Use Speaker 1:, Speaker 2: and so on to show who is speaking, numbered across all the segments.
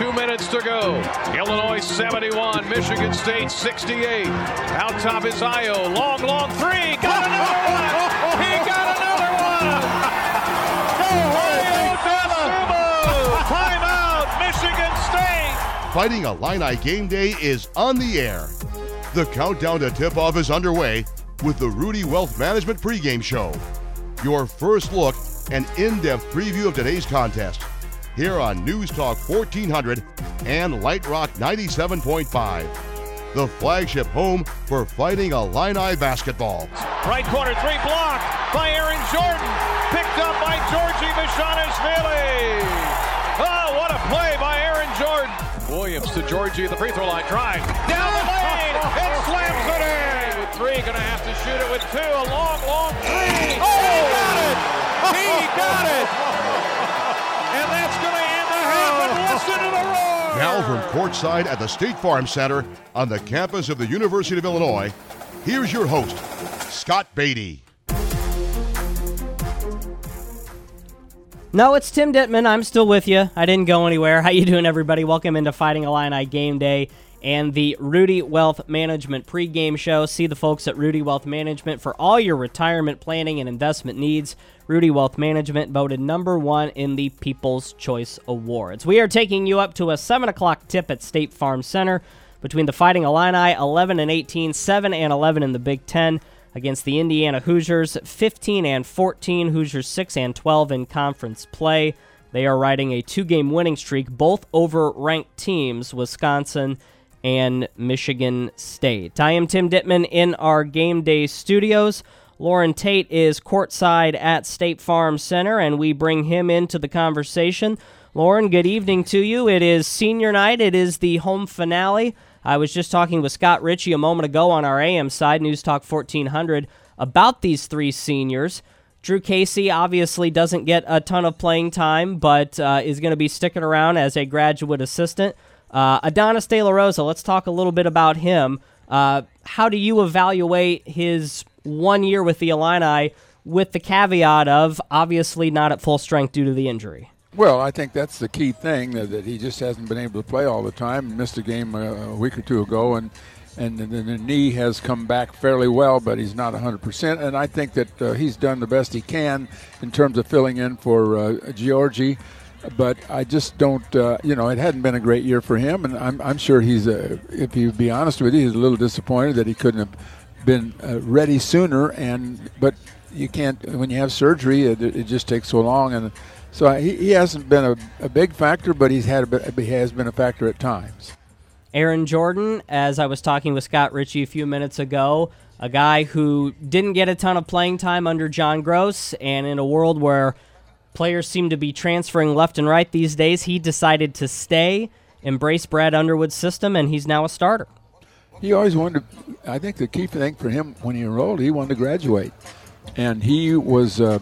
Speaker 1: Two minutes to go. Illinois 71, Michigan State 68. Out top is Ayo. Long, long three. Got another one. He got another one. Dosunmu. Timeout, Michigan State.
Speaker 2: Fighting Illini game day is on the air. The countdown to tip off is underway with the Rudy Wealth Management pregame show. Your first look and in depth preview of today's contest here on News Talk 1400 and Light Rock 97.5, the flagship home for Fighting Illini basketball.
Speaker 1: Right corner three blocked by Aaron Jordan. Picked up by Georgie Bezhanishvili. Oh, what a play by Aaron Jordan. Williams to Georgie at the free throw line. Drive down the lane and slams it in. With three, gonna have to shoot it with two. A long, long three. Oh, he got it. He got it.
Speaker 2: Now from courtside at the State Farm Center on the campus of the University of Illinois, here's your host, Scott Beatty.
Speaker 3: No, it's Tim Ditman. I'm still with you. I didn't go anywhere. How you doing, everybody? Welcome into Fighting Illini Game Day and the Rudy Wealth Management pregame show. See the folks at Rudy Wealth Management for all your retirement planning and investment needs. Rudy Wealth Management voted number one in the People's Choice Awards. We are taking you up to a 7 o'clock tip at State Farm Center between the Fighting Illini 11 and 18, 7 and 11 in the Big Ten against the Indiana Hoosiers 15 and 14, Hoosiers 6 and 12 in conference play. They are riding a two-game winning streak, both over ranked teams, Wisconsin and Michigan State. I am Tim Ditman in our game day studios. Loren Tate is courtside at State Farm Center, and we bring him into the conversation. Loren, good evening to you. It is senior night. It is the home finale. I was just talking with Scott Richey a moment ago on our AM side, News Talk 1400, about these three seniors. Drew Casey obviously doesn't get a ton of playing time, but uh, is going to be sticking around as a graduate assistant. Uh, Adonis De La Rosa, let's talk a little bit about him. Uh, how do you evaluate his one year with the Illini with the caveat of obviously not at full strength due to the injury?
Speaker 4: Well, I think that's the key thing that, that he just hasn't been able to play all the time. Missed a game a, a week or two ago, and and the, the, knee has come back fairly well, but he's not 100%. And I think that uh, he's done the best he can in terms of filling in for uh, Georgie. But I just don't, uh, you know, it hadn't been a great year for him, and I'm, I'm sure he's, uh, if you be honest with you, he's a little disappointed that he couldn't have been uh, ready sooner. And but you can't when you have surgery, it, it just takes so long and so he, he hasn't been a, a, big factor, but he's had a he has been a factor at times.
Speaker 3: Aaron Jordan, as I was talking with Scott Richey a few minutes ago, a guy who didn't get a ton of playing time under John Groce, and in a world where players seem to be transferring left and right these days, he decided to stay, embrace Brad Underwood's system, and he's now a starter.
Speaker 4: He always wanted to, I think the key thing for him when he enrolled, he wanted to graduate. And he was. Uh,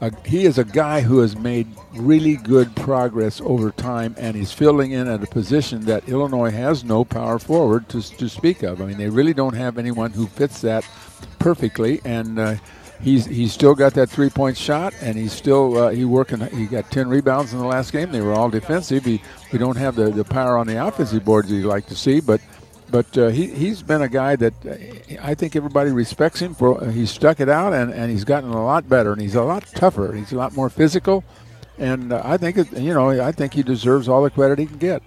Speaker 4: a, he is a guy who has made really good progress over time, and he's filling in at a position that Illinois has no power forward to, to speak of. I mean, they really don't have anyone who fits that perfectly, and uh, he's he's still got that three point shot, and he's still uh, he working. He got ten rebounds in the last game. They were all defensive. He, we don't have the, the power on the offensive boards you'd like to see, but but uh, he he's been a guy that uh, I think everybody respects him for. Uh, he's stuck it out and, and he's gotten a lot better and he's a lot tougher. He's a lot more physical, and uh, I think it, you know I think he deserves all the credit he can get.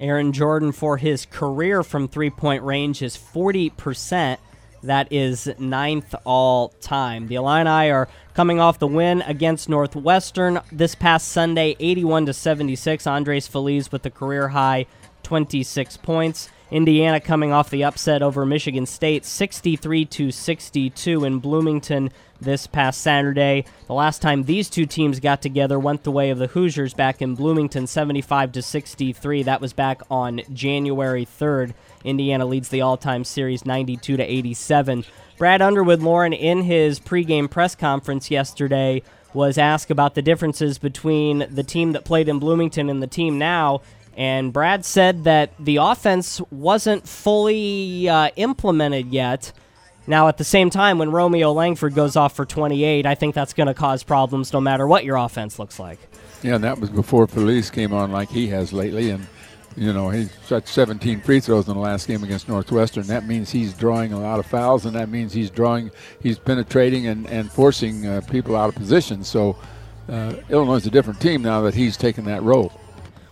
Speaker 3: Aaron Jordan for his career from three point range is forty percent. That is ninth all time. The Illini are coming off the win against Northwestern this past Sunday, 81 to 76. Andres Feliz with the career high 26 points. Indiana coming off the upset over Michigan State 63 to 62 in Bloomington this past Saturday. The last time these two teams got together went the way of the Hoosiers back in Bloomington 75 to 63. That was back on January 3rd. Indiana leads the all-time series 92 to 87. Brad Underwood Loren in his pregame press conference yesterday was asked about the differences between the team that played in Bloomington and the team now and Brad said that the offense wasn't fully uh, implemented yet. Now, at the same time, when Romeo Langford goes off for 28, I think that's going to cause problems no matter what your offense looks like.
Speaker 4: Yeah, and that was before Feliz came on like he has lately. And You know, he shot 17 free throws in the last game against Northwestern. That means he's drawing a lot of fouls, and that means he's drawing, he's penetrating and, and forcing uh, people out of position. So uh, Illinois is a different team now that he's taken that role.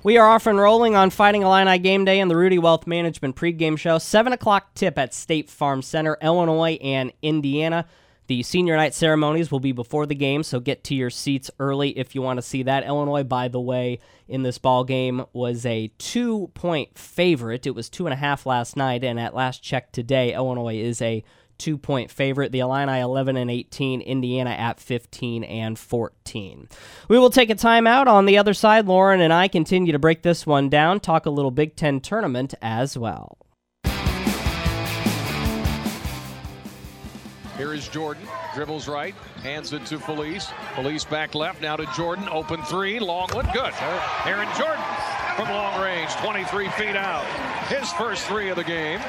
Speaker 3: We are off and rolling on Fighting Illini Game Day and the Rudy Wealth Management pregame show. 7 o'clock tip at State Farm Center, Illinois and Indiana. The senior night ceremonies will be before the game, so get to your seats early if you want to see that. Illinois, by the way, in this ball game was a two-point favorite. It was two and a half last night, and at last check today, Illinois is a two-point favorite. The Illini 11 and 18, Indiana at 15 and 14. We will take a timeout. On the other side, Loren and I continue to break this one down, talk a little Big Ten tournament as well.
Speaker 1: Here is Jordan. Dribbles right. Hands it to Feliz. Feliz back left. Now to Jordan. Open three. Long one. Good. Aaron Jordan from long range. 23 feet out. His first three of the game.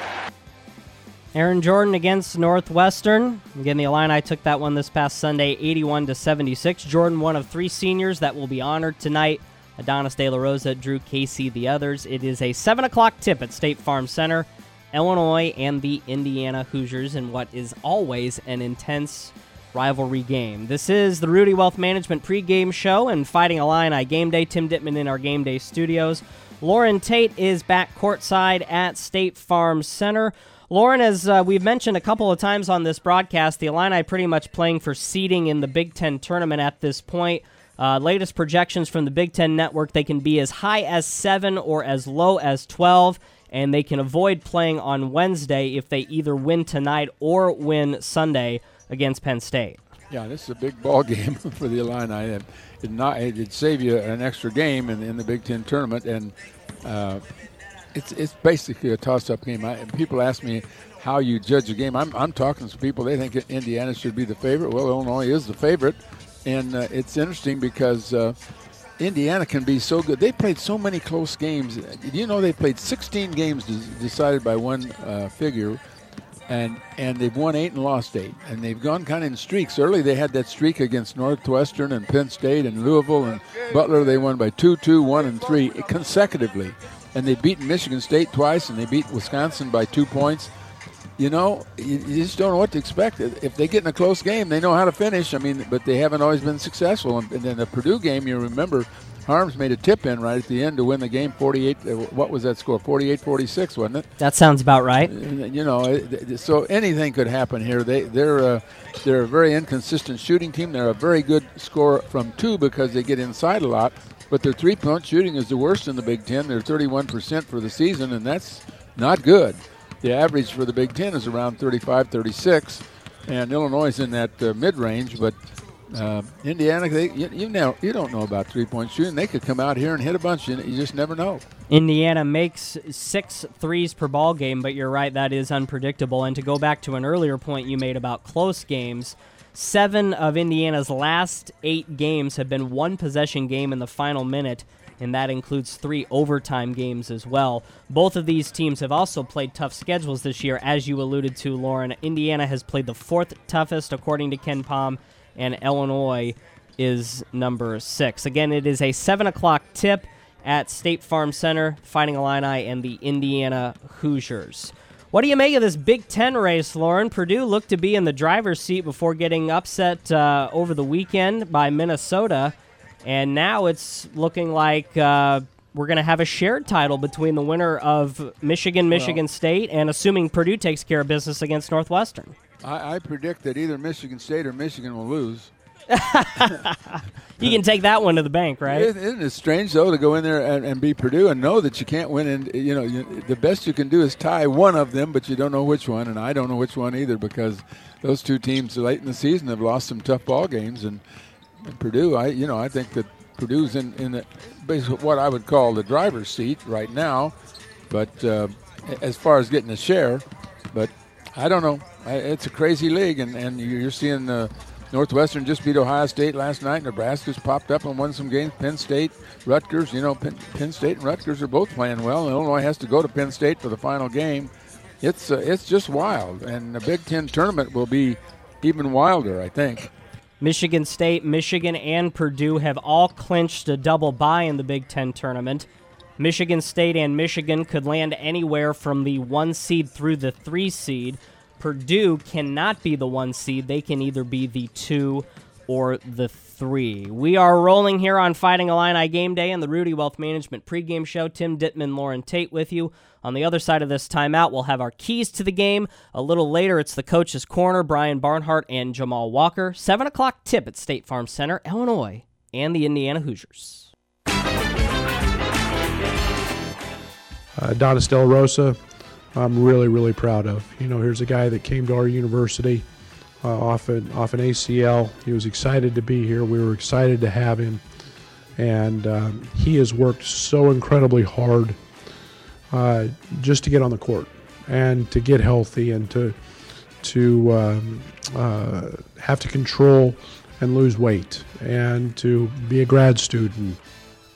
Speaker 3: Aaron Jordan against Northwestern. Again, the Illini took that one this past Sunday, 81 to 76. Jordan, one of three seniors that will be honored tonight. Adonis De La Rosa, Drew Casey, the others. It is a 7 o'clock tip at State Farm Center. Illinois and the Indiana Hoosiers in what is always an intense rivalry game. This is the Rudy Wealth Management pregame show and Fighting Illini Game Day. Tim Ditman in our Game Day studios. Loren Tate is back courtside at State Farm Center. Loren, as uh, we've mentioned a couple of times on this broadcast, the Illini pretty much playing for seeding in the Big Ten tournament at this point. Uh, latest projections from the Big Ten Network, they can be as high as 7 or as low as 12 and they can avoid playing on Wednesday if they either win tonight or win Sunday against Penn State.
Speaker 4: Yeah, this is a big ball game for the Illini. It, it not, it'd save you an extra game in, in the Big Ten tournament, and uh, it's it's basically a toss-up game. I, people ask me how you judge a game. I'm, I'm talking to people. They think Indiana should be the favorite. Well, Illinois is the favorite, and uh, it's interesting because uh, Indiana can be so good. They played so many close games. You know, they played 16 games decided by one uh, figure, and and they've won eight and lost eight. And they've gone kind of in streaks. Early, they had that streak against Northwestern and Penn State and Louisville and Butler. They won by two, two, one, and three consecutively. And they beat Michigan State twice, and they beat Wisconsin by two points you know, you, you, just don't know what to expect. If they get in a close game, they know how to finish. I mean, but they haven't always been successful. And, and then the Purdue game, you remember, Haarms made a tip in right at the end to win the game 48. Uh, what was that score? 48 46, wasn't it?
Speaker 3: That sounds about right. Uh,
Speaker 4: you know, so anything could happen here. They, they're, uh, they're a very inconsistent shooting team. They're a very good score from two because they get inside a lot. But their three point shooting is the worst in the Big Ten. They're 31% for the season, and that's not good. The average for the Big Ten is around 35, 36, and Illinois is in that uh, mid range. But uh, Indiana, they, you, you, know, you don't know about three point shooting. They could come out here and hit a bunch. You, you just never know.
Speaker 3: Indiana makes six threes per ball game, but you're right, that is unpredictable. And to go back to an earlier point you made about close games, seven of Indiana's last eight games have been one possession game in the final minute and that includes three overtime games as well. Both of these teams have also played tough schedules this year, as you alluded to, Loren. Indiana has played the fourth toughest, according to KenPom, and Illinois is number six. Again, it is a 7 o'clock tip at State Farm Center, Fighting Illini and the Indiana Hoosiers. What do you make of this Big Ten race, Loren? Purdue looked to be in the driver's seat before getting upset uh, over the weekend by Minnesota. And now it's looking like uh, we're going to have a shared title between the winner of Michigan, Michigan well, State, and assuming Purdue takes care of business against Northwestern.
Speaker 4: I, I predict that either Michigan State or Michigan will lose.
Speaker 3: you can take that one to the bank, right?
Speaker 4: Isn't it strange though to go in there and, and be Purdue and know that you can't win? And you know, you, the best you can do is tie one of them, but you don't know which one, and I don't know which one either because those two teams late in the season have lost some tough ball games, and Purdue, I you know I think that Purdue's in in the, basically what I would call the driver's seat right now, but uh, as far as getting a share, but I don't know. I, it's a crazy league, and and you're seeing uh, Northwestern just beat Ohio State last night. Nebraska's popped up and won some games. Penn State, Rutgers. You know, Penn, Penn State and Rutgers are both playing well. Illinois has to go to Penn State for the final game. It's uh, it's just wild, and the Big Ten tournament will be even wilder, I think.
Speaker 3: Michigan State, Michigan, and Purdue have all clinched a double bye in the Big Ten tournament. Michigan State and Michigan could land anywhere from the one seed through the three seed. Purdue cannot be the one seed. They can either be the two or the three. We are rolling here on Fighting Illini Game Day and the Rudy Wealth Management pregame show. Tim Ditman, Loren Tate with you. On the other side of this timeout, we'll have our keys to the game. A little later, it's the coach's corner, Brian Barnhart and Jamal Walker. 7 o'clock tip at State Farm Center, Illinois, and the Indiana Hoosiers.
Speaker 5: uh, Donis Del Rosa, I'm really, really proud of. You know, here's a guy that came to our university uh, off, an, off an ACL. He was excited to be here. We were excited to have him. And um, he has worked so incredibly hard uh, just to get on the court and to get healthy and to to um, uh, have to control and lose weight and to be a grad student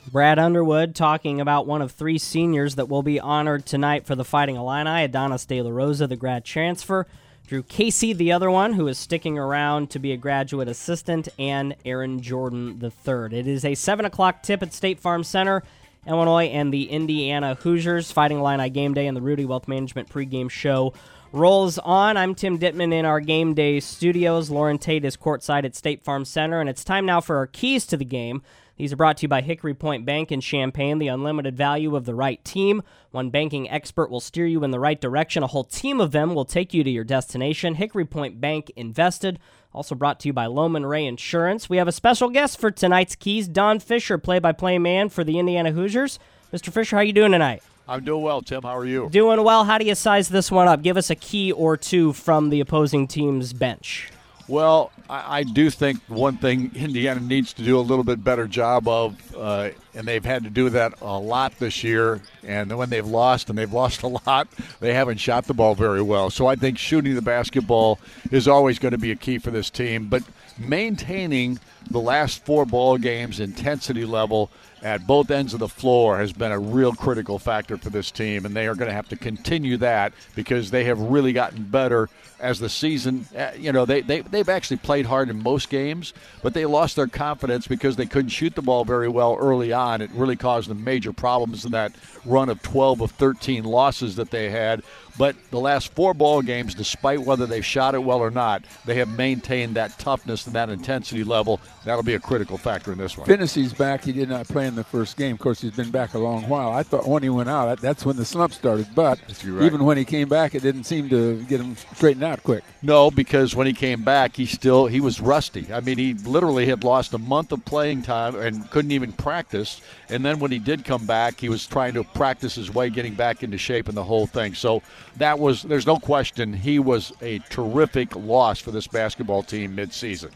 Speaker 3: Brad Underwood talking about one of three seniors that will be honored tonight for the Fighting Illini Adonis De La Rosa, the grad transfer, Drew Casey, the other one, who is sticking around to be a graduate assistant, and Aaron Jordan the third. It is a 7 o'clock tip at State Farm Center. Illinois and the Indiana Hoosiers Fighting Illini Game Day and the Rudy Wealth Management pregame show rolls on. I'm Tim Ditman in our game day studios. Loren Tate is courtside at State Farm Center, and it's time now for our keys to the game. These are brought to you by Hickory Point Bank in Champaign, the unlimited value of the right team. One banking expert will steer you in the right direction. A whole team of them will take you to your destination. Hickory Point Bank invested. Also brought to you by Loman Ray Insurance. We have a special guest for tonight's keys, Don Fisher, play-by-play man for the Indiana Hoosiers. Mr. Fisher, how you doing tonight?
Speaker 6: I'm doing well, Tim. How are you?
Speaker 3: Doing well. How do you size this one up? Give us a key or two from the opposing team's bench.
Speaker 6: Well, I, I, do think one thing Indiana needs to do a little bit better job of, uh, and they've had to do that a lot this year. And when they've lost, and they've lost a lot, they haven't shot the ball very well. So I think shooting the basketball is always going to be a key for this team. But maintaining the last four ball games intensity level at both ends of the floor has been a real critical factor for this team, and they are going to have to continue that because they have really gotten better as the season. Uh, you know, they, they they've actually played hard in most games, but they lost their confidence because they couldn't shoot the ball very well early on. It really caused them major problems in that run of 12 of 13 losses that they had. But the last four ball games, despite whether they've shot it well or not, they have maintained that toughness and that intensity level. That'll be a critical factor in this one.
Speaker 4: Phinisee's back. He did not play in the first game. Of course, he's been back a long while. I thought when he went out, that's when the slump started. But right. even when he came back, it didn't seem to get him straightened out quick.
Speaker 6: No, because when he came back, he still he was rusty. I mean, he literally had lost a month of playing time and couldn't even practice. And then when he did come back, he was trying to practice his way, getting back into shape and the whole thing. So that was there's no question he was a terrific loss for this basketball team midseason.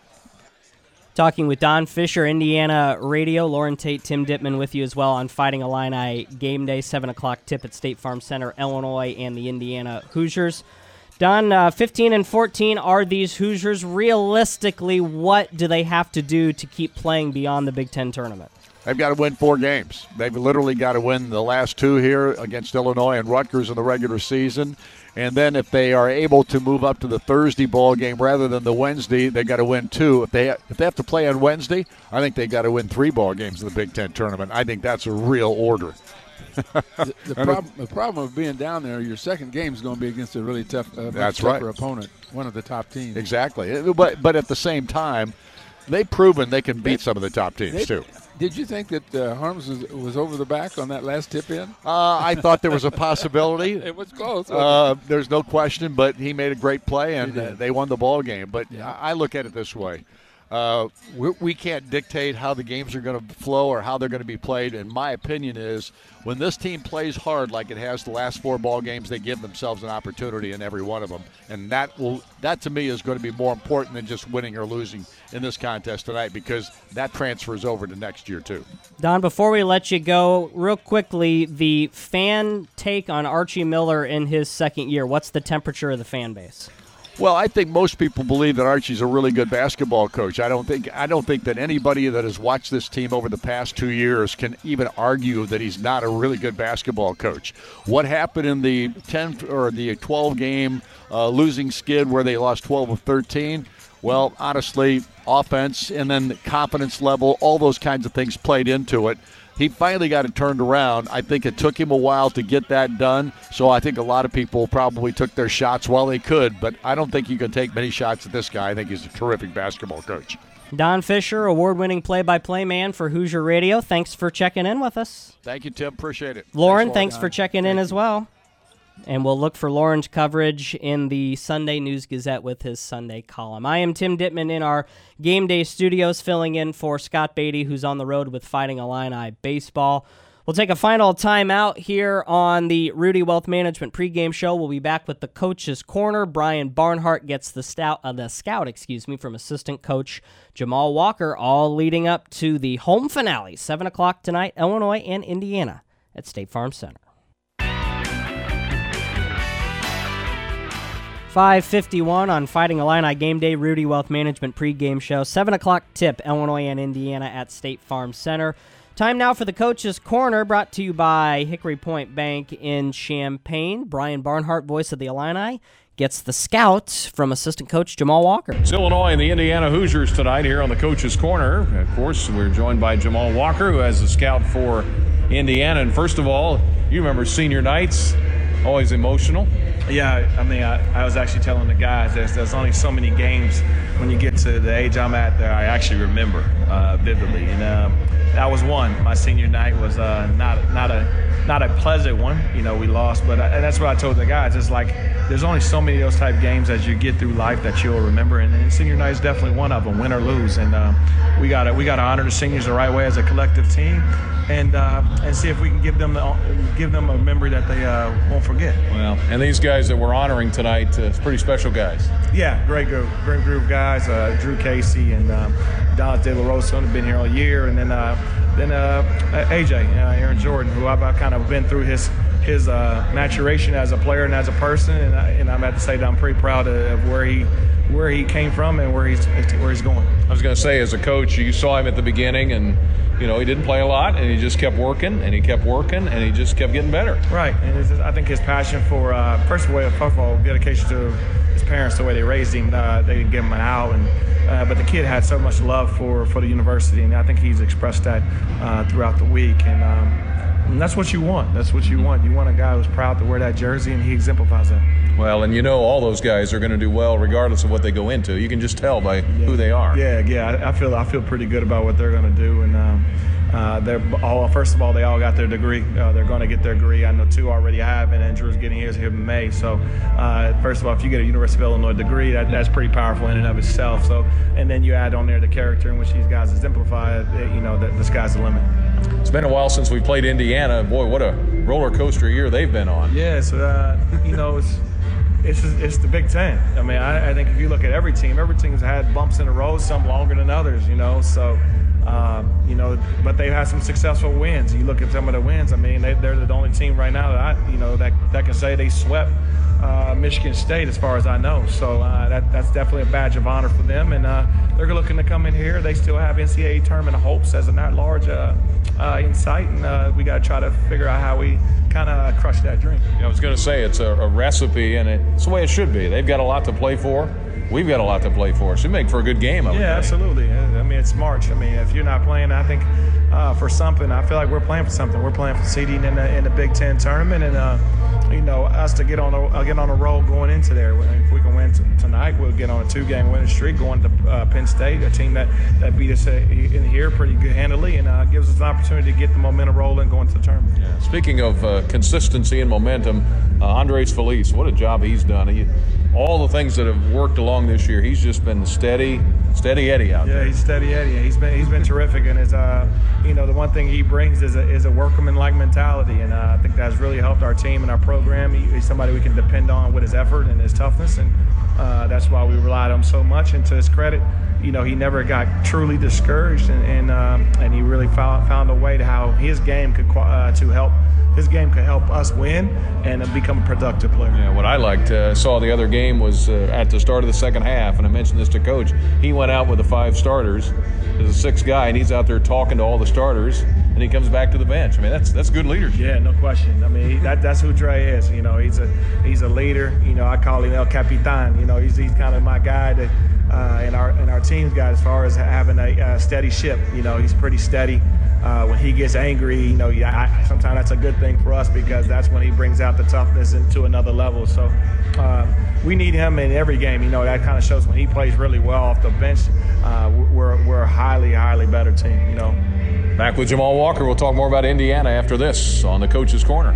Speaker 3: Talking with Don Fisher, Indiana Radio, Loren Tate, Tim Ditman with you as well on Fighting Illini Game Day, 7 o'clock tip at State Farm Center, Illinois, and the Indiana Hoosiers. Don, uh, 15 and 14 are these Hoosiers. Realistically, what do they have to do to keep playing beyond the Big Ten tournament?
Speaker 6: They've got to win four games. They've literally got to win the last two here against Illinois and Rutgers in the regular season. And then if they are able to move up to the Thursday ball game rather than the Wednesday, they got to win two. If they if they have to play on Wednesday, I think they got to win three ball games in the Big Ten tournament. I think that's a real order.
Speaker 4: the, the, problem, the, problem, of being down there, your second game is going to be against a really tough, uh,
Speaker 6: that's
Speaker 4: tougher
Speaker 6: right.
Speaker 4: opponent, one of the top teams.
Speaker 6: Exactly, but but at the same time, they've proven they can beat they, some of the top teams
Speaker 4: they,
Speaker 6: too.
Speaker 4: Did you think that uh, Haarms was, was, over the back on that last tip in?
Speaker 6: Uh, I thought there was a possibility.
Speaker 4: it was close.
Speaker 6: Uh, there's no question, but he made a great play and uh, they won the ball game. But yeah. I look at it this way. Uh, we can't dictate how the games are going to flow or how they're going to be played. And my opinion is, when this team plays hard like it has the last four ball games, they give themselves an opportunity in every one of them, and that will that to me is going to be more important than just winning or losing in this contest tonight because that transfers over to next year too.
Speaker 3: Don, before we let you go, real quickly, the fan take on Archie Miller in his second year. What's the temperature of the fan base?
Speaker 6: Well, I think most people believe that Archie's a really good basketball coach. I don't think I don't think that anybody that has watched this team over the past 2 years can even argue that he's not a really good basketball coach. What happened in the 10 or the 12 game uh, losing skid where they lost 12 of 13? Well, honestly, offense and then the confidence level, all those kinds of things played into it. He finally got it turned around. I think it took him a while to get that done. So I think a lot of people probably took their shots while they could, but I don't think you can take many shots at this guy. I think he's a terrific basketball coach.
Speaker 3: Don Fisher, award winning play by play man for Hoosier Radio. Thanks for checking in with us.
Speaker 6: Thank you, Tim. Appreciate it.
Speaker 3: Loren, thanks, thanks for checking Thank in you. as well. And we'll look for Loren's coverage in the Sunday News Gazette with his Sunday column. I am Tim Ditman in our game day studios, filling in for Scott Beatty, who's on the road with Fighting Illini Baseball. We'll take a final timeout here on the Rudy Wealth Management pregame show. We'll be back with the coach's corner. Brian Barnhart gets the stout, uh, the scout, excuse me, from assistant coach Jamal Walker. All leading up to the home finale, seven o'clock tonight, Illinois and Indiana at State Farm Center. 551 on Fighting Illini Game Day, Rudy Wealth Management pregame show. 7 o'clock tip, Illinois and Indiana at State Farm Center. Time now for the Coach's Corner, brought to you by Hickory Point Bank in Champaign. Brian Barnhart, voice of the Illini, gets the scout from assistant coach Jamal Walker.
Speaker 1: It's Illinois and the Indiana Hoosiers tonight here on the Coach's Corner. Of course, we're joined by Jamal Walker, who has the scout for Indiana. And first of all, you remember senior nights, always emotional.
Speaker 7: Yeah, I mean, I, I, was actually telling the guys there's, there's only so many games when you get to the age I'm at that I actually remember uh, vividly. And um, that was one. My senior night was uh, not not a not a pleasant one. You know, we lost, but I, and that's what I told the guys. It's like there's only so many of those type games as you get through life that you'll remember, and, and senior night is definitely one of them, win or lose. And uh, we got to we got to honor the seniors the right way as a collective team, and uh, and see if we can give them the, give them a memory that they uh, won't forget.
Speaker 1: Well, and these guys that we're honoring tonight, uh, pretty special guys.
Speaker 7: Yeah, great group, great group of guys. Uh, Drew Casey and um, Don De La Rosa have been here all year, and then uh, then uh, AJ, uh, Aaron Jordan, who I've, I've, kind of been through his his uh, maturation as a player and as a person, and, I, and I'm at to say that I'm pretty proud of, of where he where he came from and where he's where he's going.
Speaker 1: I was going to say, as a coach, you saw him at the beginning, and you know he didn't play a lot, and he just kept working, and he kept working, and he just kept getting better.
Speaker 7: Right, and I think his passion for uh, first of all, first of all, dedication to his parents, the way they raised him, uh, they didn't give him an out, and uh, but the kid had so much love for for the university, and I think he's expressed that uh, throughout the week, and. Um, and that's what you want. That's what you want. You want a guy who's proud to wear that jersey, and he exemplifies that.
Speaker 1: Well, and you know all those guys are going to do well regardless of what they go into. You can just tell by yeah. who they are.
Speaker 7: Yeah, yeah. I, I, feel I feel pretty good about what they're going to do, and um, uh, they're all first of all they all got their degree. Uh, they're going to get their degree. I know two already have, and Andrew's getting his here in May. So uh, first of all, if you get a University of Illinois degree, that, that's pretty powerful in and of itself. So and then you add on there the character in which these guys exemplify. You know, the, the sky's the limit.
Speaker 1: It's been a while since we played Indiana. Boy, what a roller coaster year they've been on.
Speaker 7: Yeah, so uh, you know it's it's it's the Big Ten. I mean, I, I, think if you look at every team, every team's had bumps in the road, some longer than others. You know, so um, you know, but they've had some successful wins. You look at some of the wins. I mean, they, are the only team right now that I, you know that that can say they swept uh, Michigan State, as far as I know. So uh, that, that's definitely a badge of honor for them. And uh, they're looking to come in here. They still have NCAA tournament hopes as a not large uh, uh, in sight, and uh, we got to try to figure out how we kind of crush that dream.
Speaker 1: Yeah, I was going to say it's a, a recipe, and it's the way it should be. They've got a lot to play for we've got a lot to play for. So make for a good game. I
Speaker 7: yeah, absolutely. I mean, it's March. I mean, if you're not playing, I think uh, for something, I feel like we're playing for something. We're playing for seeding in the in the Big Ten tournament, and uh, you know, us to get on a uh, get on a roll going into there. If we can win t- tonight, we'll get on a two-game winning streak going to uh, Penn State, a team that, that beat us uh, in here pretty good handily, and uh, gives us an opportunity to get the momentum rolling going to the tournament.
Speaker 1: Yeah. Speaking of uh, consistency and momentum, uh, Andres Feliz, what a job he's done. He, all the things that have worked along this year, he's just been steady, steady Eddie out
Speaker 7: yeah,
Speaker 1: there.
Speaker 7: Yeah, he's steady Eddie. He's been he's been terrific, and his uh, you know, the one thing he brings is a, is a workman-like mentality, and uh, I think that's really helped our team and our program. He, he's somebody we can depend on with his effort and his toughness, and uh, that's why we relied on him so much. And to his credit, you know, he never got truly discouraged, and and, um, and he really found found a way to how his game could uh, to help his game could help us win and become a productive player.
Speaker 1: Yeah, what I liked, uh, saw the other game was uh, at the start of the second half, and I mentioned this to coach. He went out with the five starters as a sixth guy, and he's out there talking to all the starters, and he comes back to the bench. I mean, that's that's good leadership.
Speaker 7: Yeah, no question. I mean, that, that's who Dre is. You know, he's a he's a leader. You know, I call him El Capitan. You know, he's he's kind of my guy that. Uh, and our and our team's guy as far as having a, a steady ship. You know, he's pretty steady uh, when he gets angry, you know, I, sometimes that's a good thing for us because that's when he brings out the toughness into another level. So uh, we need him in every game. You know, that kind of shows when he plays really well off the bench. Uh, we're we're a highly highly better team. You know.
Speaker 1: Back with Jamal Walker. We'll talk more about Indiana after this on the Coach's Corner.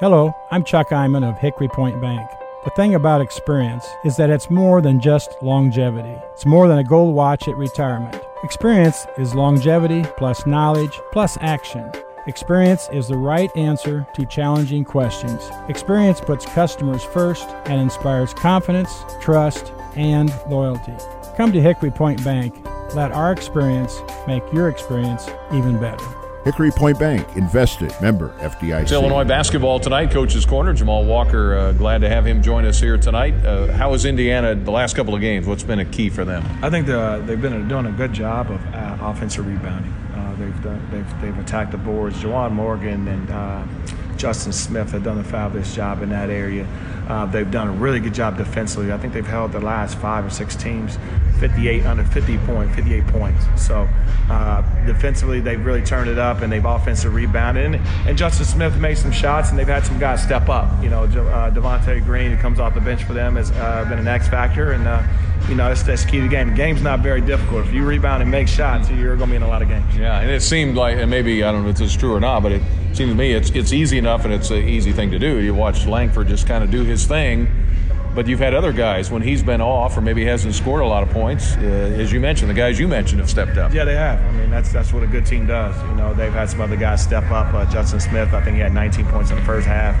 Speaker 8: Hello, I'm Chuck Iman of Hickory Point Bank. The thing about experience is that it's more than just longevity. It's more than a gold watch at retirement. Experience is longevity plus knowledge plus action. Experience is the right answer to challenging questions. Experience puts customers first and inspires confidence, trust, and loyalty. Come to Hickory Point Bank let our experience make your experience even better.
Speaker 9: Hickory Point Bank, invested member FDIC.
Speaker 1: It's Illinois basketball tonight. Coach's Corner. Jamal Walker, uh, glad to have him join us here tonight. Uh, how is Indiana the last couple of games? What's been a key for them?
Speaker 7: I think the, they've been doing a good job of uh, offensive rebounding. Uh, they've, done, they've they've attacked the boards. Juwan Morgan and uh, Justin Smith have done a fabulous job in that area. Uh, they've done a really good job defensively. I think they've held the last five or six teams 58 under 50 point, 58 points. So uh, defensively, they've really turned it up and they've offensive rebounded. And, and, Justin Smith made some shots and they've had some guys step up. You know, uh, Devonte Green, who comes off the bench for them, has uh, been an X factor. And, uh, you know, that's, that's key to the game. The game's not very difficult. If you rebound and make shots, you're going to be in a lot of games.
Speaker 1: Yeah, and it seemed like, and maybe, I don't know if this is true or not, but it seems to me it's, it's easy enough and it's an easy thing to do. You watch Langford just kind of do his thing but you've had other guys when he's been off or maybe hasn't scored a lot of points. Uh, as you mentioned, the guys you mentioned have stepped up.
Speaker 7: Yeah, they have. I mean, that's that's what a good team does. You know, they've had some other guys step up. Uh, Justin Smith, I think he had 19 points in the first half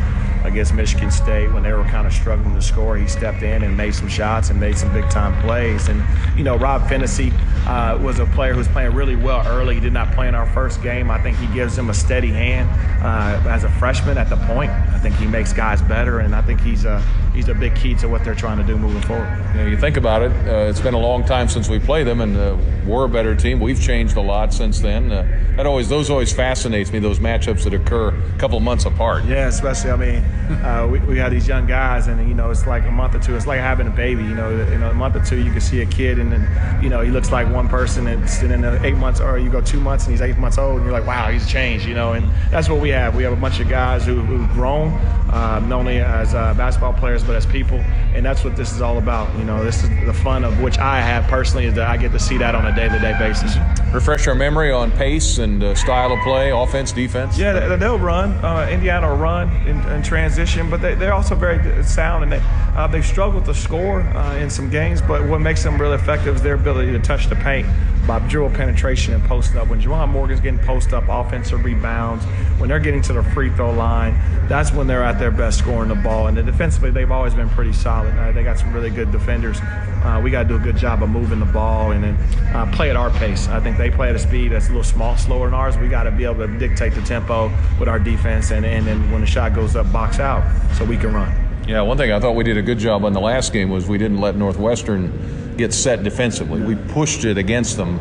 Speaker 7: against Michigan State when they were kind of struggling to score. He stepped in and made some shots and made some big time plays. And you know, Rob Phinisee uh, was a player who was playing really well early. He did not play in our first game. I think he gives him a steady hand uh, as a freshman at the point. I think he makes guys better, and I think he's a he's a big key to what they're trying to do moving forward.
Speaker 1: You, know, you think about it, uh, it's been a long time since we played them, and uh, we're a better team. We've changed a lot since then. Uh, that always those always fascinates me. Those matchups that occur a couple months apart.
Speaker 7: Yeah, especially I mean, uh, we, we have these young guys, and you know it's like a month or two. It's like having a baby. You know, in a month or two, you can see a kid, and then you know he looks like one person, and then in eight months, or you go two months, and he's eight months old, and you're like, wow, he's changed. You know, and that's what we have. We have a bunch of guys who, who've grown, uh, not only as uh, basketball players but as people, and that's what this is all about. You know, this is the fun of which I have personally is that I get to see that on a day-to-day basis.
Speaker 1: Refresh our memory on pace and uh, style of play, offense, defense.
Speaker 7: Yeah, they'll run. Uh, Indiana will run in, in transition, but they, they're also very sound, and they uh, they've struggled to score uh, in some games. But what makes them really effective is their ability to touch the paint by dribble penetration and post up. When Juwan Morgan's getting post up offensive rebounds, when they're getting to the free throw line, that's when they're at their best scoring the ball. And defensively, they've always been pretty solid. They got some really good defenders. Uh, we got to do a good job of moving the ball and then uh, play at our pace. I think they play at a speed that's a little small, slower than ours. We got to be able to dictate the tempo with our defense, and, and then when the shot goes up, box out so we can run.
Speaker 1: Yeah, one thing I thought we did a good job on the last game was we didn't let Northwestern get set defensively. We pushed it against them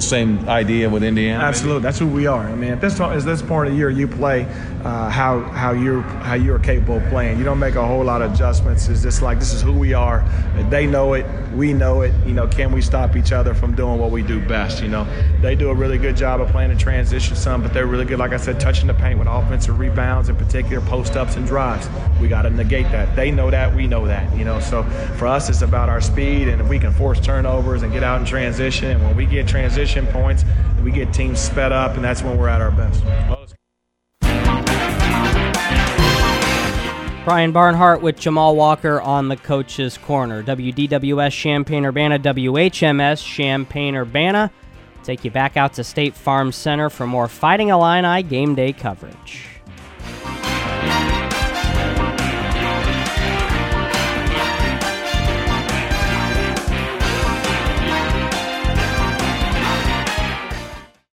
Speaker 1: same idea with Indiana.
Speaker 7: Absolutely, maybe? that's who we are. I mean, at this point, at this point of the year, you play uh, how how you how you are capable of playing. You don't make a whole lot of adjustments. It's just like this is who we are. They know it, we know it. You know, can we stop each other from doing what we do best? You know, they do a really good job of playing in transition some, but they're really good, like I said, touching the paint with offensive rebounds, in particular post ups and drives. We got to negate that. They know that, we know that. You know, so for us, it's about our speed, and if we can force turnovers and get out in transition, and when we get transition transition points. We get teams sped up, and that's when we're at our best.
Speaker 3: Brian Barnhart with Jamal Walker on the coach's corner. WDWS Champaign Urbana, WHMS Champaign Urbana. Take you back out to State Farm Center for more Fighting Illini game day coverage.